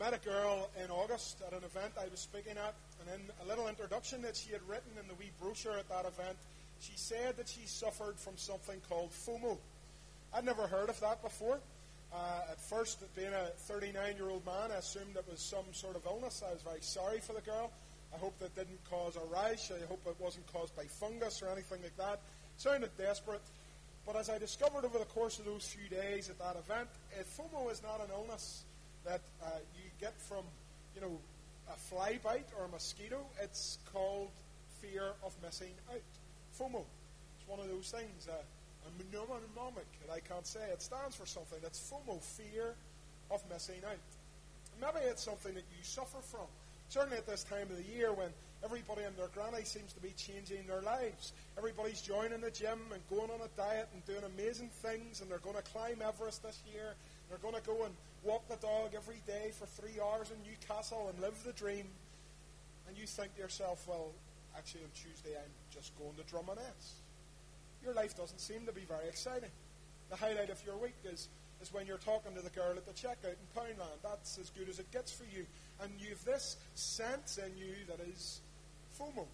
met a girl in August at an event I was speaking at, and in a little introduction that she had written in the wee brochure at that event, she said that she suffered from something called FOMO. I'd never heard of that before. Uh, at first, being a 39 year old man, I assumed it was some sort of illness. I was very sorry for the girl. I hope that didn't cause a rash. I hope it wasn't caused by fungus or anything like that. Sounded desperate. But as I discovered over the course of those few days at that event, FOMO is not an illness that uh, you get from, you know, a fly bite or a mosquito. It's called fear of missing out. FOMO. It's one of those things. Uh, a mnemonic that I can't say. It stands for something. That's FOMO, fear of missing out. Maybe it's something that you suffer from. Certainly at this time of the year when everybody and their granny seems to be changing their lives. Everybody's joining the gym and going on a diet and doing amazing things, and they're going to climb Everest this year. They're going to go and walk the dog every day for three hours in Newcastle and live the dream. And you think to yourself, well, actually on Tuesday I'm just going to Drumaness. Your life doesn't seem to be very exciting. The highlight of your week is, is when you're talking to the girl at the checkout in Poundland. That's as good as it gets for you. And you've this sense in you that is FOMO,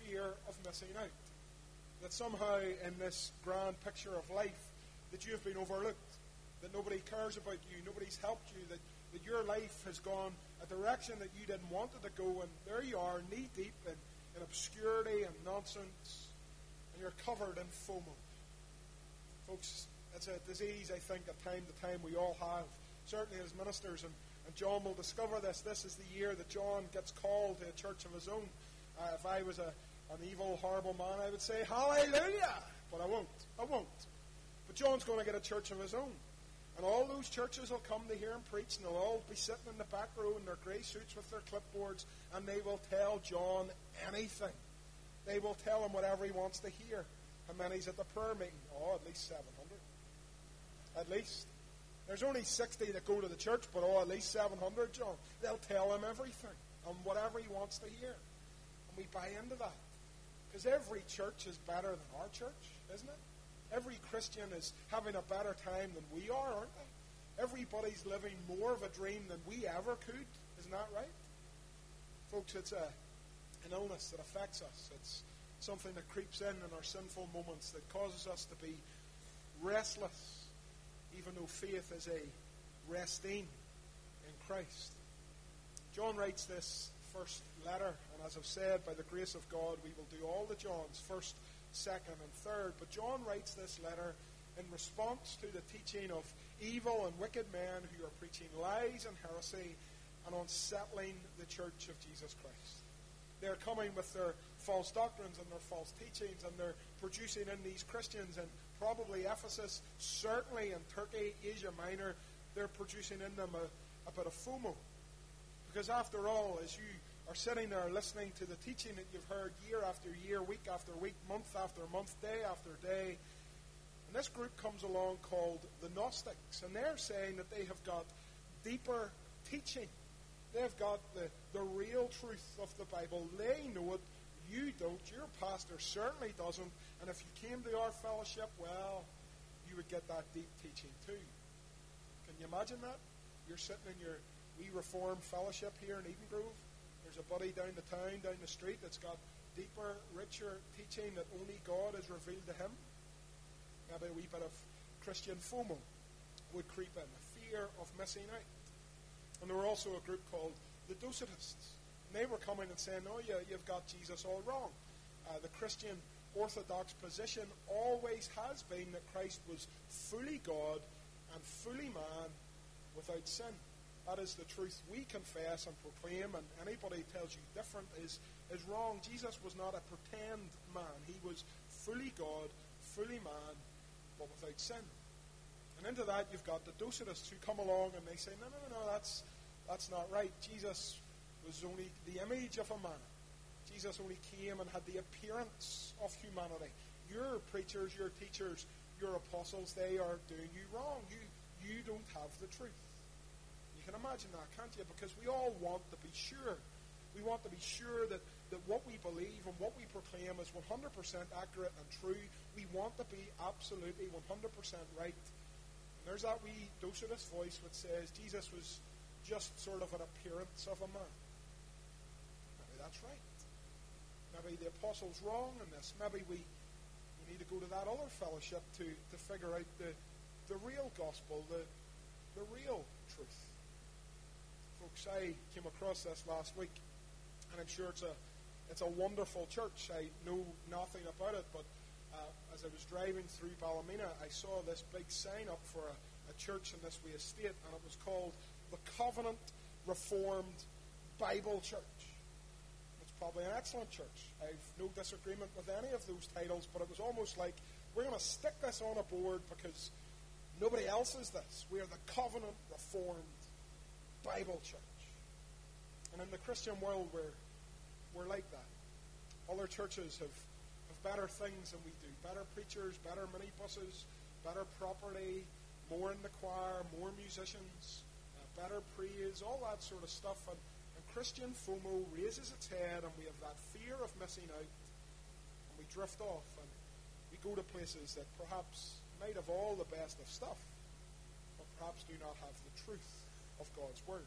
fear of missing out. That somehow in this grand picture of life that you have been overlooked, that nobody cares about you, nobody's helped you, that, that your life has gone a direction that you didn't want it to go, and there you are, knee deep in, in obscurity and nonsense, and you're covered in FOMO. Folks, it's a disease I think at time to time we all have, certainly as ministers, and, and John will discover this. This is the year that John gets called to a church of his own. Uh, if I was a, an evil, horrible man, I would say, Hallelujah! But I won't. I won't. But John's going to get a church of his own. And all those churches will come to hear him preach, and they'll all be sitting in the back row in their grey suits with their clipboards, and they will tell John anything. They will tell him whatever he wants to hear. How many's at the prayer meeting? Oh, at least 700. At least. There's only 60 that go to the church, but oh, at least 700, John. They'll tell him everything and whatever he wants to hear. And we buy into that. Because every church is better than our church, isn't it? Every Christian is having a better time than we are, aren't they? Everybody's living more of a dream than we ever could. Isn't that right? Folks, it's a, an illness that affects us. It's something that creeps in in our sinful moments that causes us to be restless, even though faith is a resting in Christ. John writes this first letter, and as I've said, by the grace of God, we will do all the John's first second, and third. But John writes this letter in response to the teaching of evil and wicked men who are preaching lies and heresy and unsettling the church of Jesus Christ. They're coming with their false doctrines and their false teachings, and they're producing in these Christians, and probably Ephesus, certainly in Turkey, Asia Minor, they're producing in them a, a bit of FOMO. Because after all, as you are sitting there listening to the teaching that you've heard year after year, week after week, month after month, day after day. And this group comes along called the Gnostics, and they're saying that they have got deeper teaching. They've got the, the real truth of the Bible. They know it. You don't. Your pastor certainly doesn't. And if you came to our fellowship, well, you would get that deep teaching too. Can you imagine that? You're sitting in your wee Reformed fellowship here in Eden Grove there's a body down the town, down the street, that's got deeper, richer teaching that only God has revealed to him. Maybe a wee bit of Christian FOMO would creep in, a fear of missing out. And there were also a group called the Docetists. And they were coming and saying, oh, yeah, you've got Jesus all wrong. Uh, the Christian orthodox position always has been that Christ was fully God and fully man without sin. That is the truth we confess and proclaim, and anybody tells you different is, is wrong. Jesus was not a pretend man. He was fully God, fully man, but without sin. And into that you've got the Docetists who come along and they say, no, no, no, no, that's, that's not right. Jesus was only the image of a man. Jesus only came and had the appearance of humanity. Your preachers, your teachers, your apostles, they are doing you wrong. You, you don't have the truth can imagine that, can't you? Because we all want to be sure. We want to be sure that, that what we believe and what we proclaim is 100% accurate and true. We want to be absolutely 100% right. And there's that wee Docetist voice which says Jesus was just sort of an appearance of a man. Maybe that's right. Maybe the apostle's wrong in this. Maybe we, we need to go to that other fellowship to, to figure out the, the real gospel, the, the real truth. I came across this last week, and I'm sure it's a, it's a wonderful church. I know nothing about it, but uh, as I was driving through Ballymena, I saw this big sign up for a, a church in this way estate, and it was called the Covenant Reformed Bible Church. It's probably an excellent church. I've no disagreement with any of those titles, but it was almost like we're going to stick this on a board because nobody else is this. We are the Covenant Reformed Bible Church. And in the Christian world, we're, we're like that. Other churches have, have better things than we do better preachers, better minibuses, better property, more in the choir, more musicians uh, better praise, all that sort of stuff. And, and Christian FOMO raises its head, and we have that fear of missing out, and we drift off, and we go to places that perhaps might have all the best of stuff, but perhaps do not have the truth of God's Word.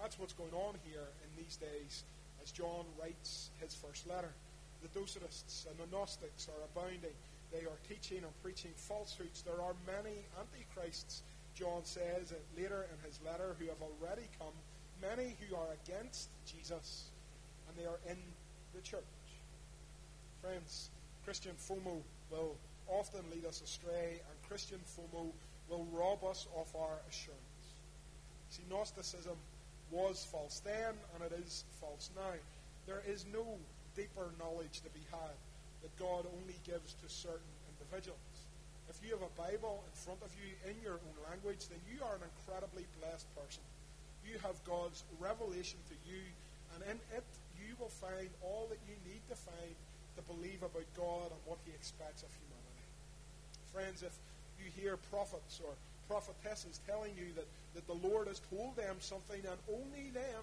That's what's going on here in these days as John writes his first letter. The Docetists and the Gnostics are abounding. They are teaching and preaching falsehoods. There are many antichrists John says uh, later in his letter, who have already come, many who are against Jesus, and they are in the church. Friends, Christian FOMO will often lead us astray, and Christian FOMO will rob us of our assurance. See, Gnosticism was false then, and it is false now. There is no deeper knowledge to be had that God only gives to certain individuals. If you have a Bible in front of you in your own language, then you are an incredibly blessed person. You have God's revelation to you, and in it you will find all that you need to find to believe about God and what He expects of humanity. Friends, if you hear prophets or prophetesses telling you that, that the Lord has told them something and only them,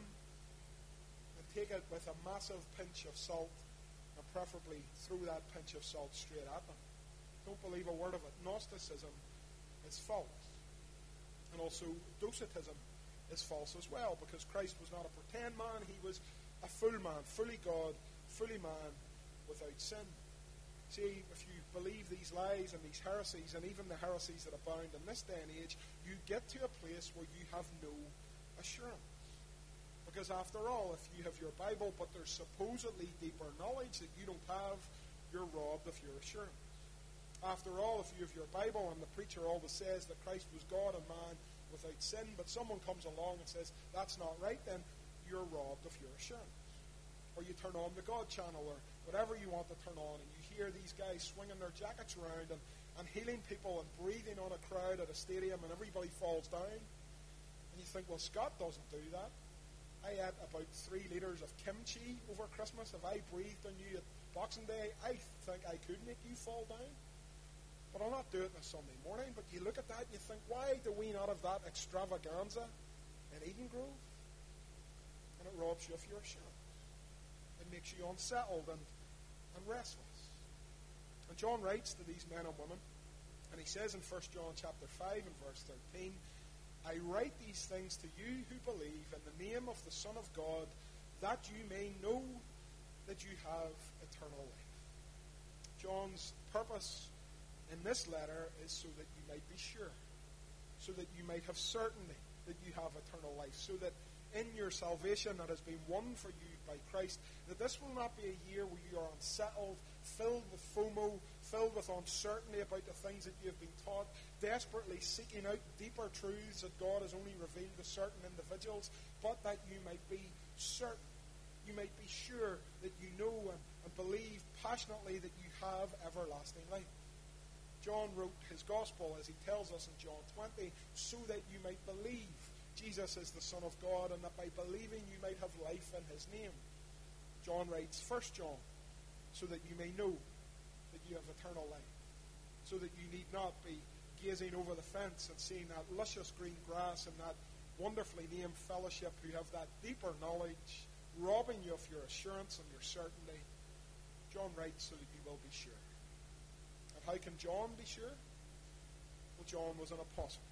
and take it with a massive pinch of salt, and preferably throw that pinch of salt straight at them. Don't believe a word of it. Gnosticism is false. And also, Docetism is false as well, because Christ was not a pretend man. He was a full man, fully God, fully man, without sin. See, if you believe these lies and these heresies, and even the heresies that abound in this day and age, you get to a place where you have no assurance. Because after all, if you have your Bible, but there's supposedly deeper knowledge that you don't have, you're robbed of your assurance. After all, if you have your Bible and the preacher always says that Christ was God and man without sin, but someone comes along and says that's not right, then you're robbed of your assurance. Or you turn on the God channel or whatever you want to turn on, and you hear these guys swinging their jackets around and, and healing people and breathing on a crowd at a stadium, and everybody falls down. And you think, well, Scott doesn't do that. I ate about three liters of kimchi over Christmas. If I breathed on you at Boxing Day, I think I could make you fall down. But I'll not do it on a Sunday morning. But you look at that and you think, why do we not have that extravaganza in Eden Grove? And it robs you of your assurance. It makes you unsettled and, and restless. And John writes to these men and women, and he says in 1 John chapter 5 and verse 13, I write these things to you who believe in the name of the Son of God, that you may know that you have eternal life. John's purpose in this letter is so that you might be sure, so that you might have certainty that you have eternal life, so that in your salvation that has been won for you by Christ, that this will not be a year where you are unsettled, filled with FOMO, filled with uncertainty about the things that you have been taught, desperately seeking out deeper truths that God has only revealed to certain individuals, but that you might be certain. You might be sure that you know and, and believe passionately that you have everlasting life. John wrote his gospel, as he tells us in John 20, so that you might believe Jesus is the Son of God, and that by believing you might have life in his name. John writes, 1 John, so that you may know that you have eternal life, so that you need not be gazing over the fence and seeing that luscious green grass and that wonderfully named fellowship who have that deeper knowledge, robbing you of your assurance and your certainty. John writes so that you will be sure. And how can John be sure? Well, John was an apostle.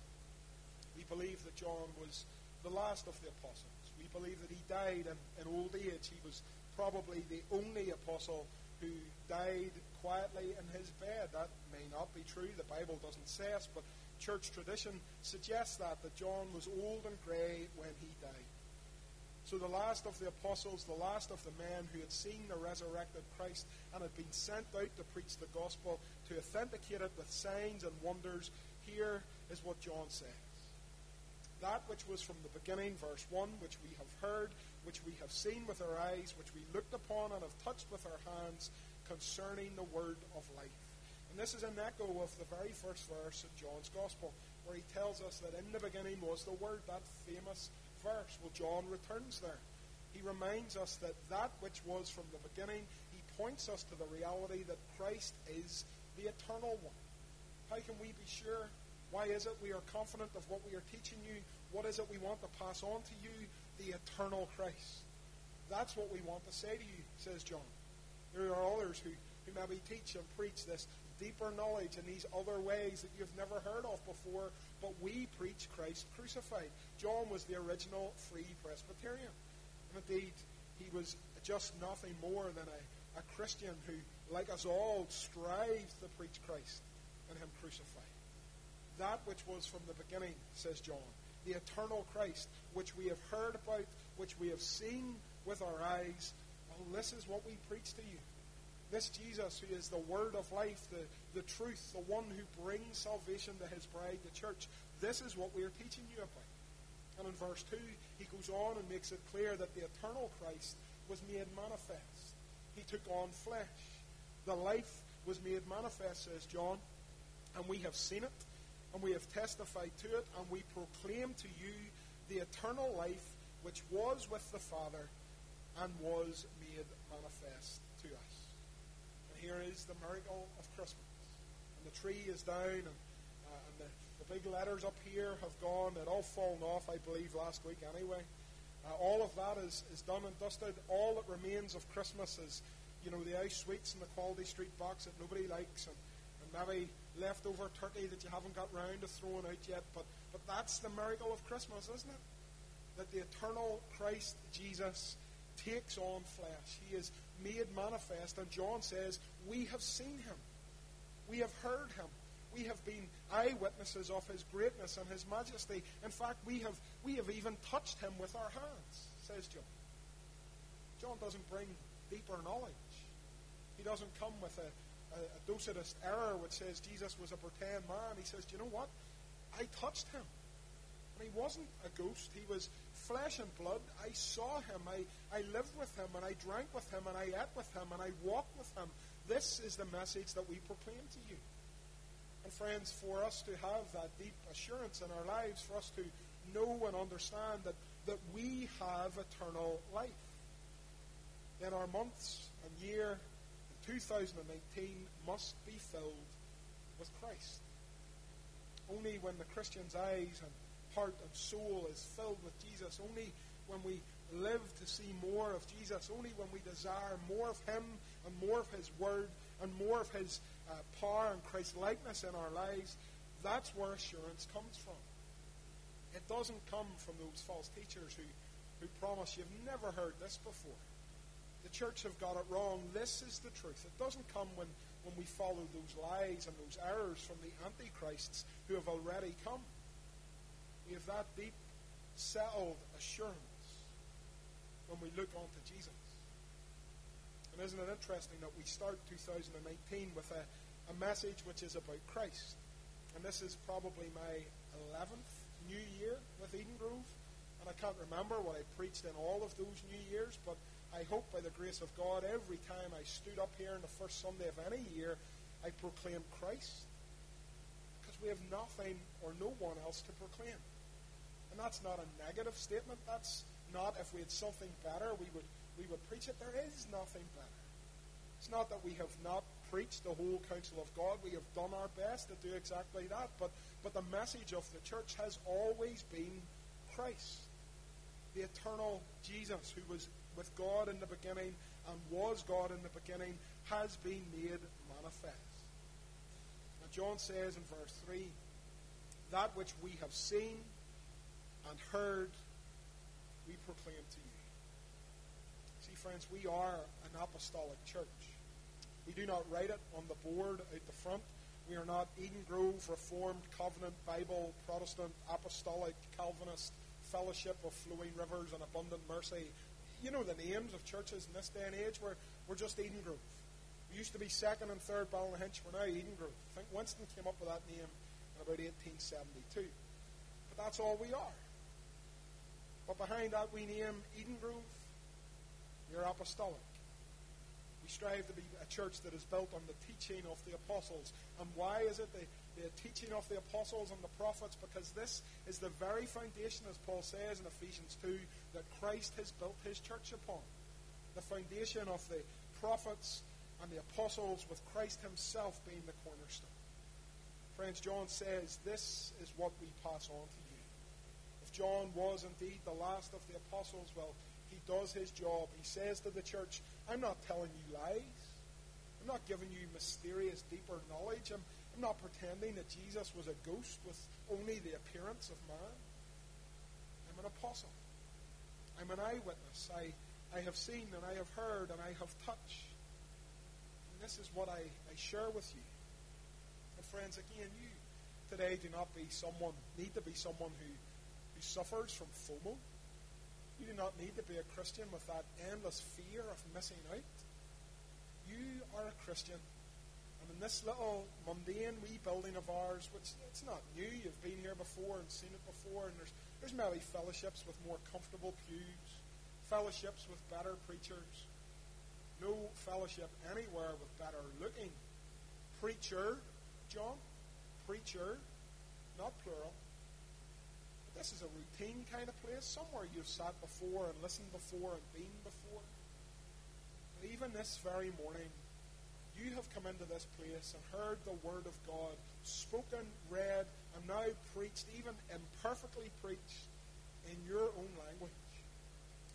We believe that John was the last of the apostles. We believe that he died in, in old age. He was probably the only apostle who died quietly in his bed. That may not be true. The Bible doesn't say us, but church tradition suggests that, that John was old and grey when he died. So the last of the apostles, the last of the men who had seen the resurrected Christ and had been sent out to preach the gospel, to authenticate it with signs and wonders, here is what John says. That which was from the beginning, verse 1, which we have heard, which we have seen with our eyes, which we looked upon and have touched with our hands, concerning the word of life. And this is an echo of the very first verse of John's Gospel, where he tells us that in the beginning was the Word, that famous verse. Well, John returns there. He reminds us that that which was from the beginning, he points us to the reality that Christ is the eternal one. How can we be sure? Why is it we are confident of what we are teaching you? What is it we want to pass on to you? The eternal Christ. That's what we want to say to you, says John. There are others who, who maybe teach and preach this deeper knowledge in these other ways that you've never heard of before, but we preach Christ crucified. John was the original free Presbyterian. And indeed, he was just nothing more than a, a Christian who, like us all, strives to preach Christ and Him crucified. That which was from the beginning, says John, the eternal Christ, which we have heard about, which we have seen with our eyes, well, this is what we preach to you. This Jesus, who is the word of life, the, the truth, the one who brings salvation to his bride, the church, this is what we are teaching you about. And in verse 2, he goes on and makes it clear that the eternal Christ was made manifest. He took on flesh. The life was made manifest, says John, and we have seen it, and we have testified to it, and we proclaim to you the eternal life which was with the Father and was made manifest to us. And here is the miracle of Christmas. And the tree is down, and, uh, and the, the big letters up here have gone. They'd all fallen off, I believe, last week anyway. Uh, all of that is, is done and dusted. All that remains of Christmas is, you know, the ice sweets in the Quality Street box that nobody likes, and, and maybe leftover turkey that you haven't got round to throwing out yet. But, but that's the miracle of Christmas, isn't it? That the eternal Christ Jesus takes on flesh. He is made manifest. And John says, We have seen him. We have heard him. We have been eyewitnesses of his greatness and his majesty. In fact, we have, we have even touched him with our hands, says John. John doesn't bring deeper knowledge. He doesn't come with a, a, a Docetist error which says Jesus was a pretend man. He says, Do you know what? I touched him. And he wasn't a ghost. He was flesh and blood. I saw him. I, I lived with him, and I drank with him, and I ate with him, and I walked with him. This is the message that we proclaim to you. And friends, for us to have that deep assurance in our lives, for us to know and understand that, that we have eternal life, In our months and year in 2019 must be filled with Christ. Only when the Christian's eyes and heart and soul is filled with Jesus. Only when we live to see more of Jesus, only when we desire more of Him and more of His Word and more of His uh, power and Christ likeness in our lives, that's where assurance comes from. It doesn't come from those false teachers who, who promise you've never heard this before. The church have got it wrong. This is the truth. It doesn't come when, when we follow those lies and those errors from the antichrists who have already come. We have that deep, settled assurance when we look onto Jesus. And isn't it interesting that we start 2019 with a, a message which is about Christ? And this is probably my 11th New Year with Eden Grove. And I can't remember what I preached in all of those New Years, but I hope by the grace of God, every time I stood up here on the first Sunday of any year, I proclaimed Christ. Because we have nothing or no one else to proclaim. And that's not a negative statement. That's not if we had something better, we would, we would preach it. There is nothing better. It's not that we have not preached the whole counsel of God. We have done our best to do exactly that. But, but the message of the church has always been Christ, the eternal Jesus who was with God in the beginning and was God in the beginning, has been made manifest. Now, John says in verse 3 that which we have seen and heard we proclaim to you. See, friends, we are an apostolic church. We do not write it on the board out the front. We are not Eden Grove, Reformed, Covenant, Bible, Protestant, Apostolic, Calvinist, Fellowship of Flowing Rivers and Abundant Mercy. You know the names of churches in this day and age. We're, we're just Eden Grove. We used to be second and third Ballynahinch. We're now Eden Grove. I think Winston came up with that name in about 1872. But that's all we are. But behind that we name Eden Grove, we're apostolic. We strive to be a church that is built on the teaching of the apostles. And why is it the, the teaching of the apostles and the prophets? Because this is the very foundation, as Paul says in Ephesians 2, that Christ has built his church upon. The foundation of the prophets and the apostles, with Christ himself being the cornerstone. Friends, John says, This is what we pass on to you. If John was indeed the last of the apostles, well, he does his job. He says to the church, I'm not telling you lies. I'm not giving you mysterious, deeper knowledge. I'm, I'm not pretending that Jesus was a ghost with only the appearance of man. I'm an apostle. I'm an eyewitness. I, I have seen and I have heard and I have touched And this is what I, I share with you. And friends, again, you today do not be someone, need to be someone who, who suffers from FOMO. You do not need to be a Christian with that endless fear of missing out. You are a Christian. And in this little mundane wee building of ours, which it's not new, you've been here before and seen it before, and there's, there's maybe fellowships with more comfortable pews, fellowships with better preachers, no fellowship anywhere with better looking preacher, John, preacher, not plural. But this is a routine kind of place, somewhere you've sat before and listened before and been before. But even this very morning, you have come into this place and heard the Word of God spoken, read, and now preached, even imperfectly preached, in your own language.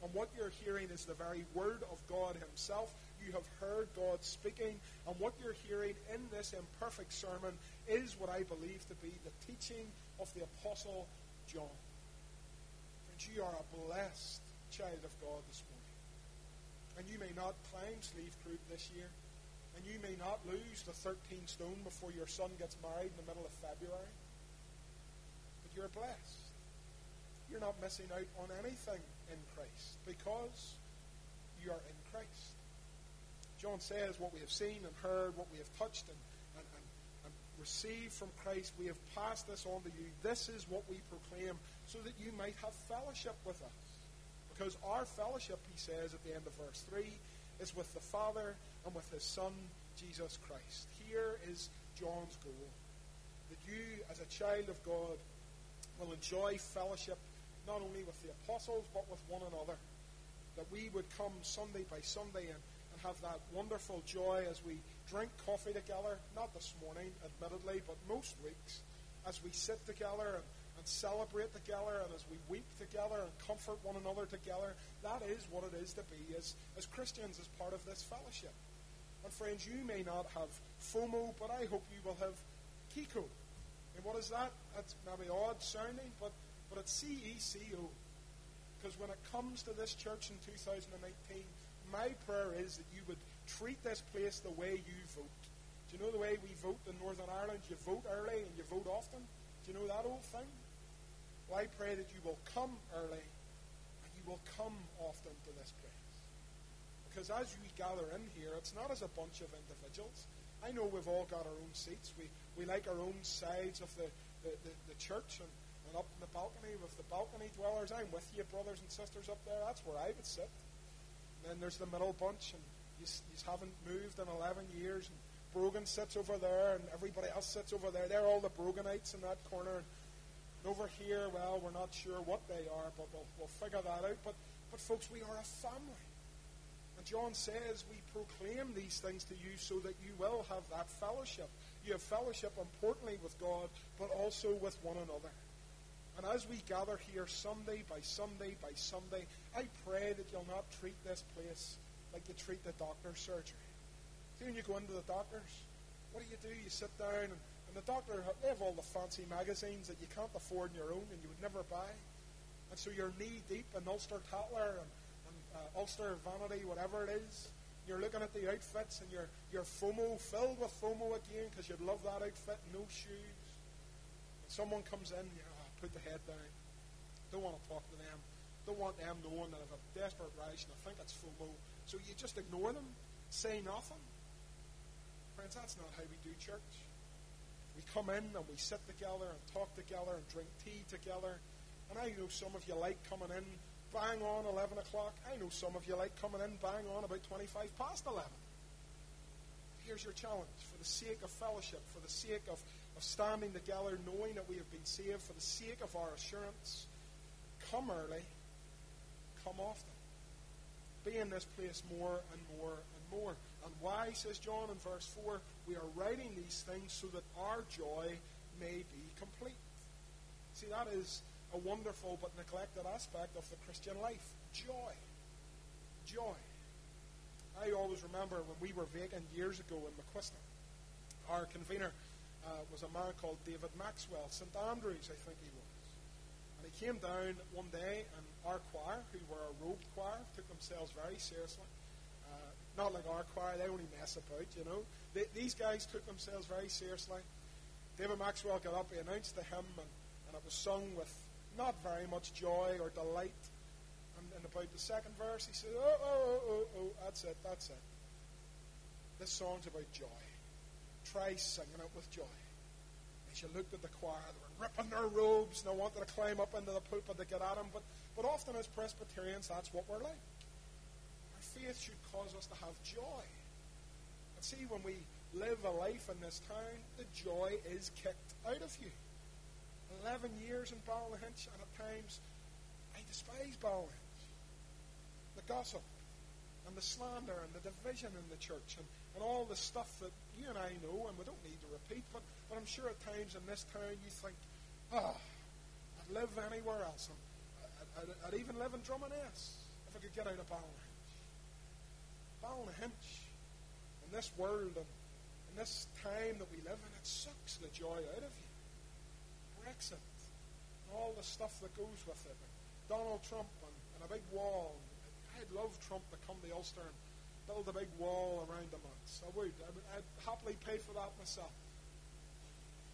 And what you're hearing is the very Word of God Himself. You have heard God speaking. And what you're hearing in this imperfect sermon is what I believe to be the teaching of the Apostle John. Friends, you are a blessed child of God this morning. And you may not climb Slieve Croob this year. And you may not lose the 13 stone before your son gets married in the middle of February. But you're blessed. You're not missing out on anything in Christ because you are in Christ. John says, What we have seen and heard, what we have touched and, and, and, and received from Christ, we have passed this on to you. This is what we proclaim so that you might have fellowship with us. Because our fellowship, he says at the end of verse 3, is with the Father and with his Son, Jesus Christ. Here is John's goal that you, as a child of God, will enjoy fellowship not only with the apostles, but with one another. That we would come Sunday by Sunday and, and have that wonderful joy as we drink coffee together, not this morning, admittedly, but most weeks, as we sit together and, and celebrate together and as we weep together and comfort one another together. That is what it is to be as, as Christians, as part of this fellowship. And friends, you may not have FOMO, but I hope you will have Kiko. And what is that? That's maybe odd sounding, but but it's CECO. Because when it comes to this church in 2019, my prayer is that you would treat this place the way you vote. Do you know the way we vote in Northern Ireland? You vote early and you vote often. Do you know that old thing? Well, I pray that you will come early and you will come often to this place. Because as we gather in here, it's not as a bunch of individuals. I know we've all got our own seats. We, we like our own sides of the, the, the, the church, and and up in the balcony with the balcony dwellers. I'm with you, brothers and sisters up there. That's where I would sit. And then there's the middle bunch, and you, you haven't moved in 11 years. And Brogan sits over there, and everybody else sits over there. They're all the Broganites in that corner. And over here, well, we're not sure what they are, but we'll, we'll figure that out. But, but, folks, we are a family. And John says we proclaim these things to you so that you will have that fellowship. You have fellowship, importantly, with God, but also with one another. And as we gather here Sunday by Sunday by Sunday, I pray that you'll not treat this place like you treat the doctor's surgery. See, when you go into the doctor's, what do you do? You sit down, and, and the doctor, they have all the fancy magazines that you can't afford on your own and you would never buy. And so you're knee deep in Ulster Tatler and, and uh, Ulster Vanity, whatever it is. You're looking at the outfits and you're, you're FOMO, filled with FOMO again because you'd love that outfit, no shoes. And someone comes in, you know, put the head down. Don't want to talk to them. Don't want them knowing that I've a desperate rise and I think it's FOMO. So you just ignore them, say nothing. Friends, that's not how we do church. We come in and we sit together and talk together and drink tea together. And I know some of you like coming in bang on 11 o'clock. I know some of you like coming in bang on about 25 past 11. Here's your challenge for the sake of fellowship, for the sake of, of standing together, knowing that we have been saved, for the sake of our assurance. Come early, come often. Be in this place more and more and more. And why, says John in verse 4, we are writing these things so that our joy may be complete. See, that is a wonderful but neglected aspect of the Christian life joy. Joy. I always remember when we were vacant years ago in McQuiston, our convener uh, was a man called David Maxwell, St. Andrews, I think he was. And he came down one day, and our choir, who were a robed choir, took themselves very seriously. Uh, not like our choir, they only mess about, you know. They, these guys took themselves very seriously. David Maxwell got up, he announced the hymn, and, and it was sung with not very much joy or delight. And, and about the second verse, he said, Oh, oh, oh, oh, oh, that's it, that's it. This song's about joy. Try singing it with joy. As you looked at the choir, they were ripping their robes and they wanted to climb up into the pulpit to get at him. But, but often as Presbyterians, that's what we're like. Our faith should cause us to have joy. See, when we live a life in this town, the joy is kicked out of you. 11 years in Ballynahinch, and at times I despise Ballynahinch. The gossip, and the slander, and the division in the church, and, and all the stuff that you and I know, and we don't need to repeat, but, but I'm sure at times in this town you think, oh, I'd live anywhere else. I'd, I'd, I'd even live in Drumaness if I could get out of. Ballynahinch, in this world and in this time that we live in, it sucks the joy out of you. Brexit, and all the stuff that goes with it, Donald Trump and, and a big wall. I'd love Trump to come to Ulster and build a big wall around the months. I would. I would I'd happily pay for that myself.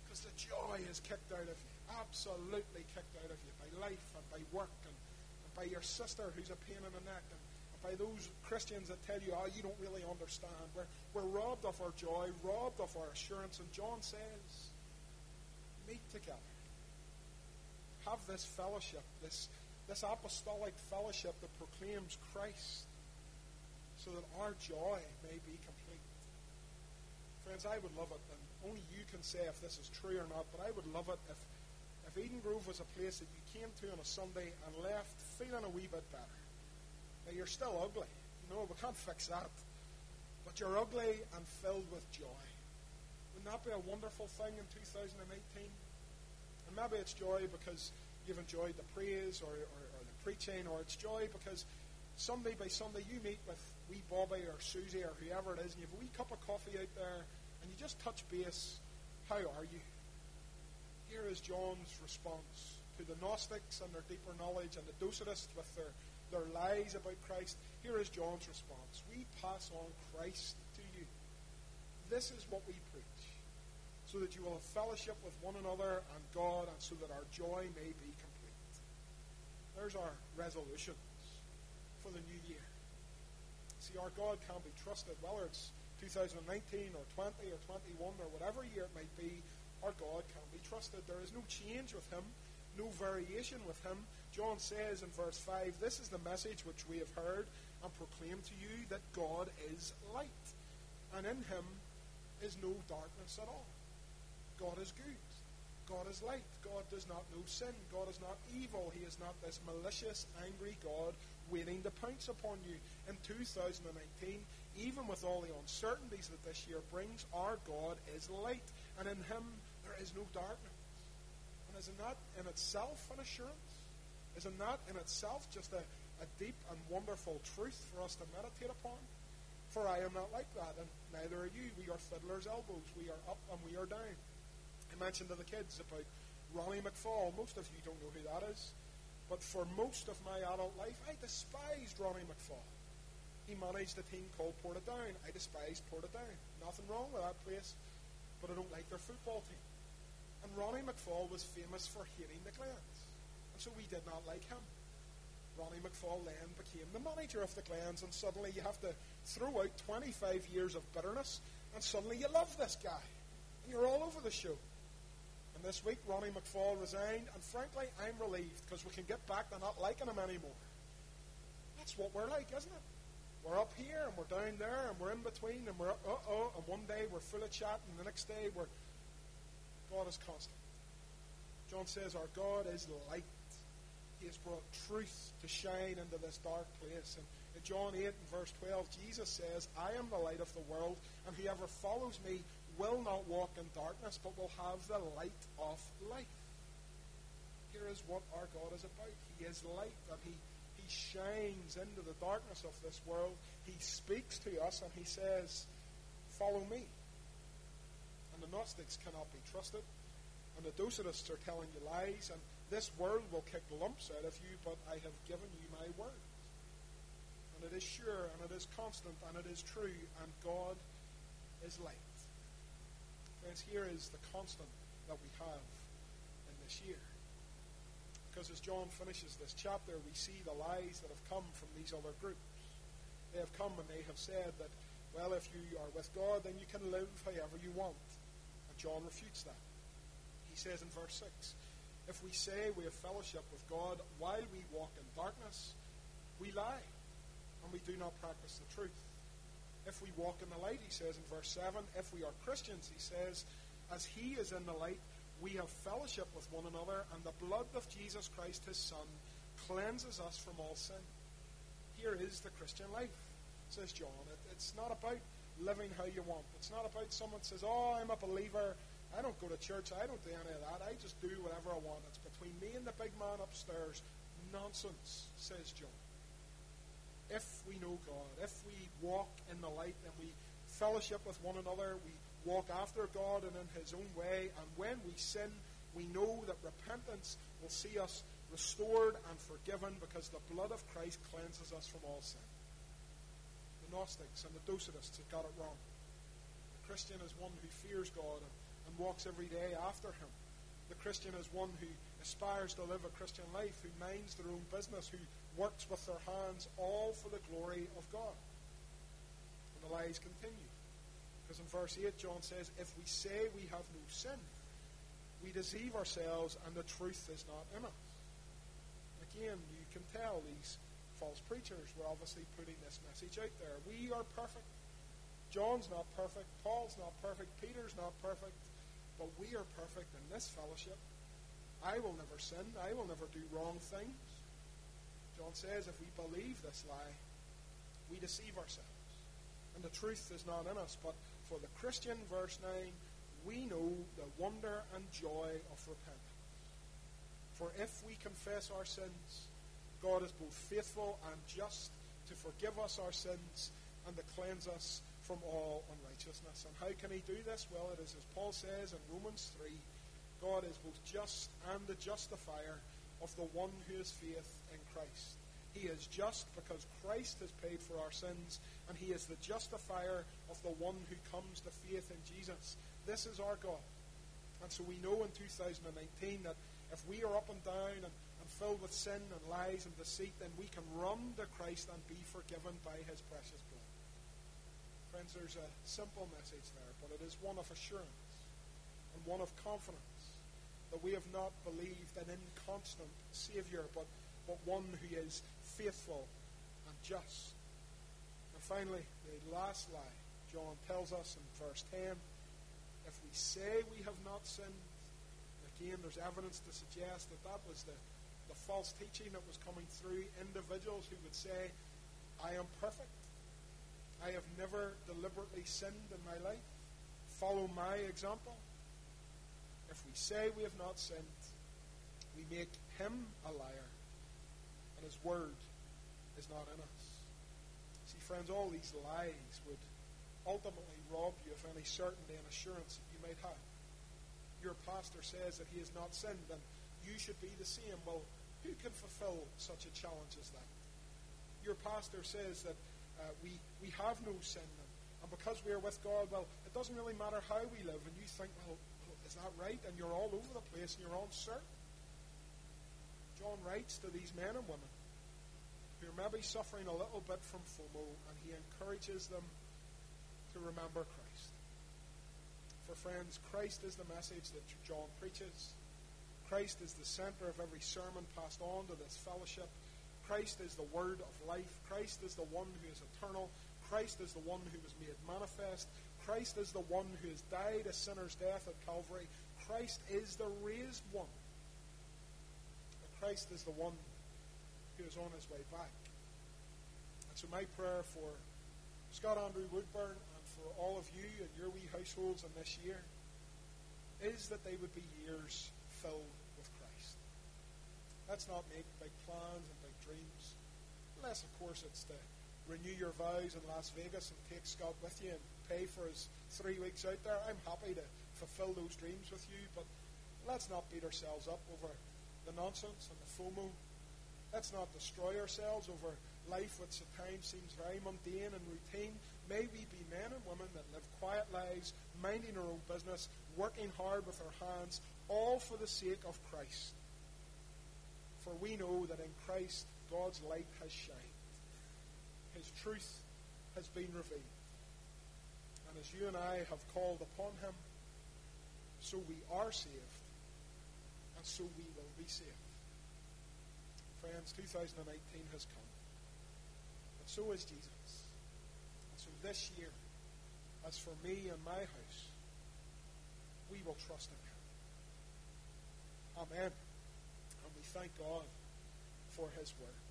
Because the joy is kicked out of you. Absolutely kicked out of you by life and by work and, and by your sister who's a pain in the neck and, by those Christians that tell you, oh, you don't really understand. We're, we're robbed of our joy, robbed of our assurance. And John says, meet together have this fellowship, this, this apostolic fellowship that proclaims Christ, so that our joy may be complete. Friends, I would love it, and only you can say if this is true or not, but I would love it if, if Eden Grove was a place that you came to on a Sunday and left feeling a wee bit better. Now, you're still ugly. You know, we can't fix that. But you're ugly and filled with joy. Wouldn't that be a wonderful thing in 2018? And maybe it's joy because you've enjoyed the praise or, or, or the preaching, or it's joy because Sunday by Sunday you meet with wee Bobby or Susie or whoever it is, and you have a wee cup of coffee out there, and you just touch base. How are you? Here is John's response to the Gnostics and their deeper knowledge, and the Docetists with their, their lies about Christ. Here is John's response. We pass on Christ to you. This is what we preach so that you will have fellowship with one another and God, and so that our joy may be complete. There's our resolutions for the new year. See, our God can be trusted, whether it's 2019 or 20 or 21 or whatever year it might be, our God can be trusted. There is no change with Him, no variation with Him. John says in verse 5 This is the message which we have heard and proclaimed to you that God is light, and in Him is no darkness at all. God is good. God is light. God does not know sin. God is not evil. He is not this malicious, angry God waiting to pounce upon you. In 2019, even with all the uncertainties that this year brings, our God is light. And in Him there is no darkness. And isn't that in itself an assurance? Isn't that in itself just a, a deep and wonderful truth for us to meditate upon? For I am not like that, and neither are you. We are fiddler's elbows. We are up and we are down I mentioned to the kids about Ronnie McFall. Most of you don't know who that is. But for most of my adult life, I despised Ronnie McFall. He managed a team called Portadown. I despised Portadown. Nothing wrong with that place, but I don't like their football team. And Ronnie McFall was famous for hating the Glens. So we did not like him. Ronnie McFall then became the manager of the Glens, and suddenly you have to throw out 25 years of bitterness, and suddenly you love this guy. And you're all over the show. And this week, Ronnie McFall resigned, and frankly, I'm relieved because we can get back to not liking him anymore. That's what we're like, isn't it? We're up here, and we're down there, and we're in between, and we're uh oh, and one day we're full of chat, and the next day we're. God is constant. John says, Our God is light. He has brought truth to shine into this dark place. And in John 8 and verse 12, Jesus says, I am the light of the world, and whoever follows me will not walk in darkness, but will have the light of life. Here is what our God is about. He is light, and He, he shines into the darkness of this world. He speaks to us, and He says, Follow me. And the Gnostics cannot be trusted, and the Docetists are telling you lies, and this world will kick lumps out of you, but I have given you my word. And it is sure, and it is constant, and it is true, and God is light. Friends, here is the constant that we have in this year. Because as John finishes this chapter, we see the lies that have come from these other groups. They have come and they have said that, well, if you are with God, then you can live however you want. And John refutes that. He says in verse 6 If we say we have fellowship with God while we walk in darkness, we lie, and we do not practice the truth. If we walk in the light, he says in verse 7, if we are Christians, he says, as he is in the light, we have fellowship with one another, and the blood of Jesus Christ, his Son, cleanses us from all sin. Here is the Christian life, says John. It, it's not about living how you want. It's not about someone says, oh, I'm a believer. I don't go to church. I don't do any of that. I just do whatever I want. It's between me and the big man upstairs. Nonsense, says John if we know God, if we walk in the light and we fellowship with one another, we walk after God and in His own way, and when we sin, we know that repentance will see us restored and forgiven because the blood of Christ cleanses us from all sin. The Gnostics and the Docetists have got it wrong. The Christian is one who fears God and, and walks every day after Him. The Christian is one who aspires to live a Christian life, who minds their own business, who works with their hands, all for the glory of God. And the lies continue. Because in verse 8, John says, If we say we have no sin, we deceive ourselves and the truth is not in us. Again, you can tell these false preachers were obviously putting this message out there. We are perfect. John's not perfect. Paul's not perfect. Peter's not perfect. But we are perfect in this fellowship. I will never sin. I will never do wrong things. John says if we believe this lie, we deceive ourselves. And the truth is not in us. But for the Christian, verse 9, we know the wonder and joy of repentance. For if we confess our sins, God is both faithful and just to forgive us our sins and to cleanse us from all unrighteousness. And how can he do this? Well, it is as Paul says in Romans 3 God is both just and the justifier of the one who has faith in Christ. He is just because Christ has paid for our sins, and he is the justifier of the one who comes to faith in Jesus. This is our God. And so we know in 2019 that if we are up and down and, and filled with sin and lies and deceit, then we can run to Christ and be forgiven by his precious blood. Friends, there's a simple message there, but it is one of assurance and one of confidence that we have not believed an inconstant Savior, but, but one who is faithful and just. And finally, the last lie John tells us in verse 10 if we say we have not sinned, again, there's evidence to suggest that that was the, the false teaching that was coming through individuals who would say, I am perfect. I have never deliberately sinned in my life. Follow my example. If we say we have not sinned, we make him a liar, and his word is not in us. See, friends, all these lies would ultimately rob you of any certainty and assurance that you might have. Your pastor says that he has not sinned, and you should be the same. Well, Who can fulfill such a challenge as that? Your pastor says that uh, we, we have no sin, and, and because we are with God, well, it doesn't really matter how we live. And you think, well, is that right? And you're all over the place and you're uncertain. John writes to these men and women who are maybe suffering a little bit from FOMO, and he encourages them to remember Christ. For friends, Christ is the message that John preaches. Christ is the center of every sermon passed on to this fellowship. Christ is the word of life. Christ is the one who is eternal. Christ is the one who was made manifest. Christ is the one who has died a sinner's death at Calvary. Christ is the raised one. And Christ is the one who is on his way back. And so my prayer for Scott Andrew Woodburn and for all of you and your wee households in this year is that they would be years filled with Christ. Let's not make big plans dreams. Unless, of course, it's to renew your vows in Las Vegas and take Scott with you and pay for his three weeks out there. I'm happy to fulfill those dreams with you, but let's not beat ourselves up over the nonsense and the FOMO. Let's not destroy ourselves over life which at times seems very mundane and routine. May we be men and women that live quiet lives, minding our own business, working hard with our hands, all for the sake of Christ. For we know that in Christ God's light has shined. His truth has been revealed. And as you and I have called upon him, so we are saved, and so we will be saved. Friends, 2019 has come. And so is Jesus. And so this year, as for me and my house, we will trust in him. Amen. And we thank God for his word.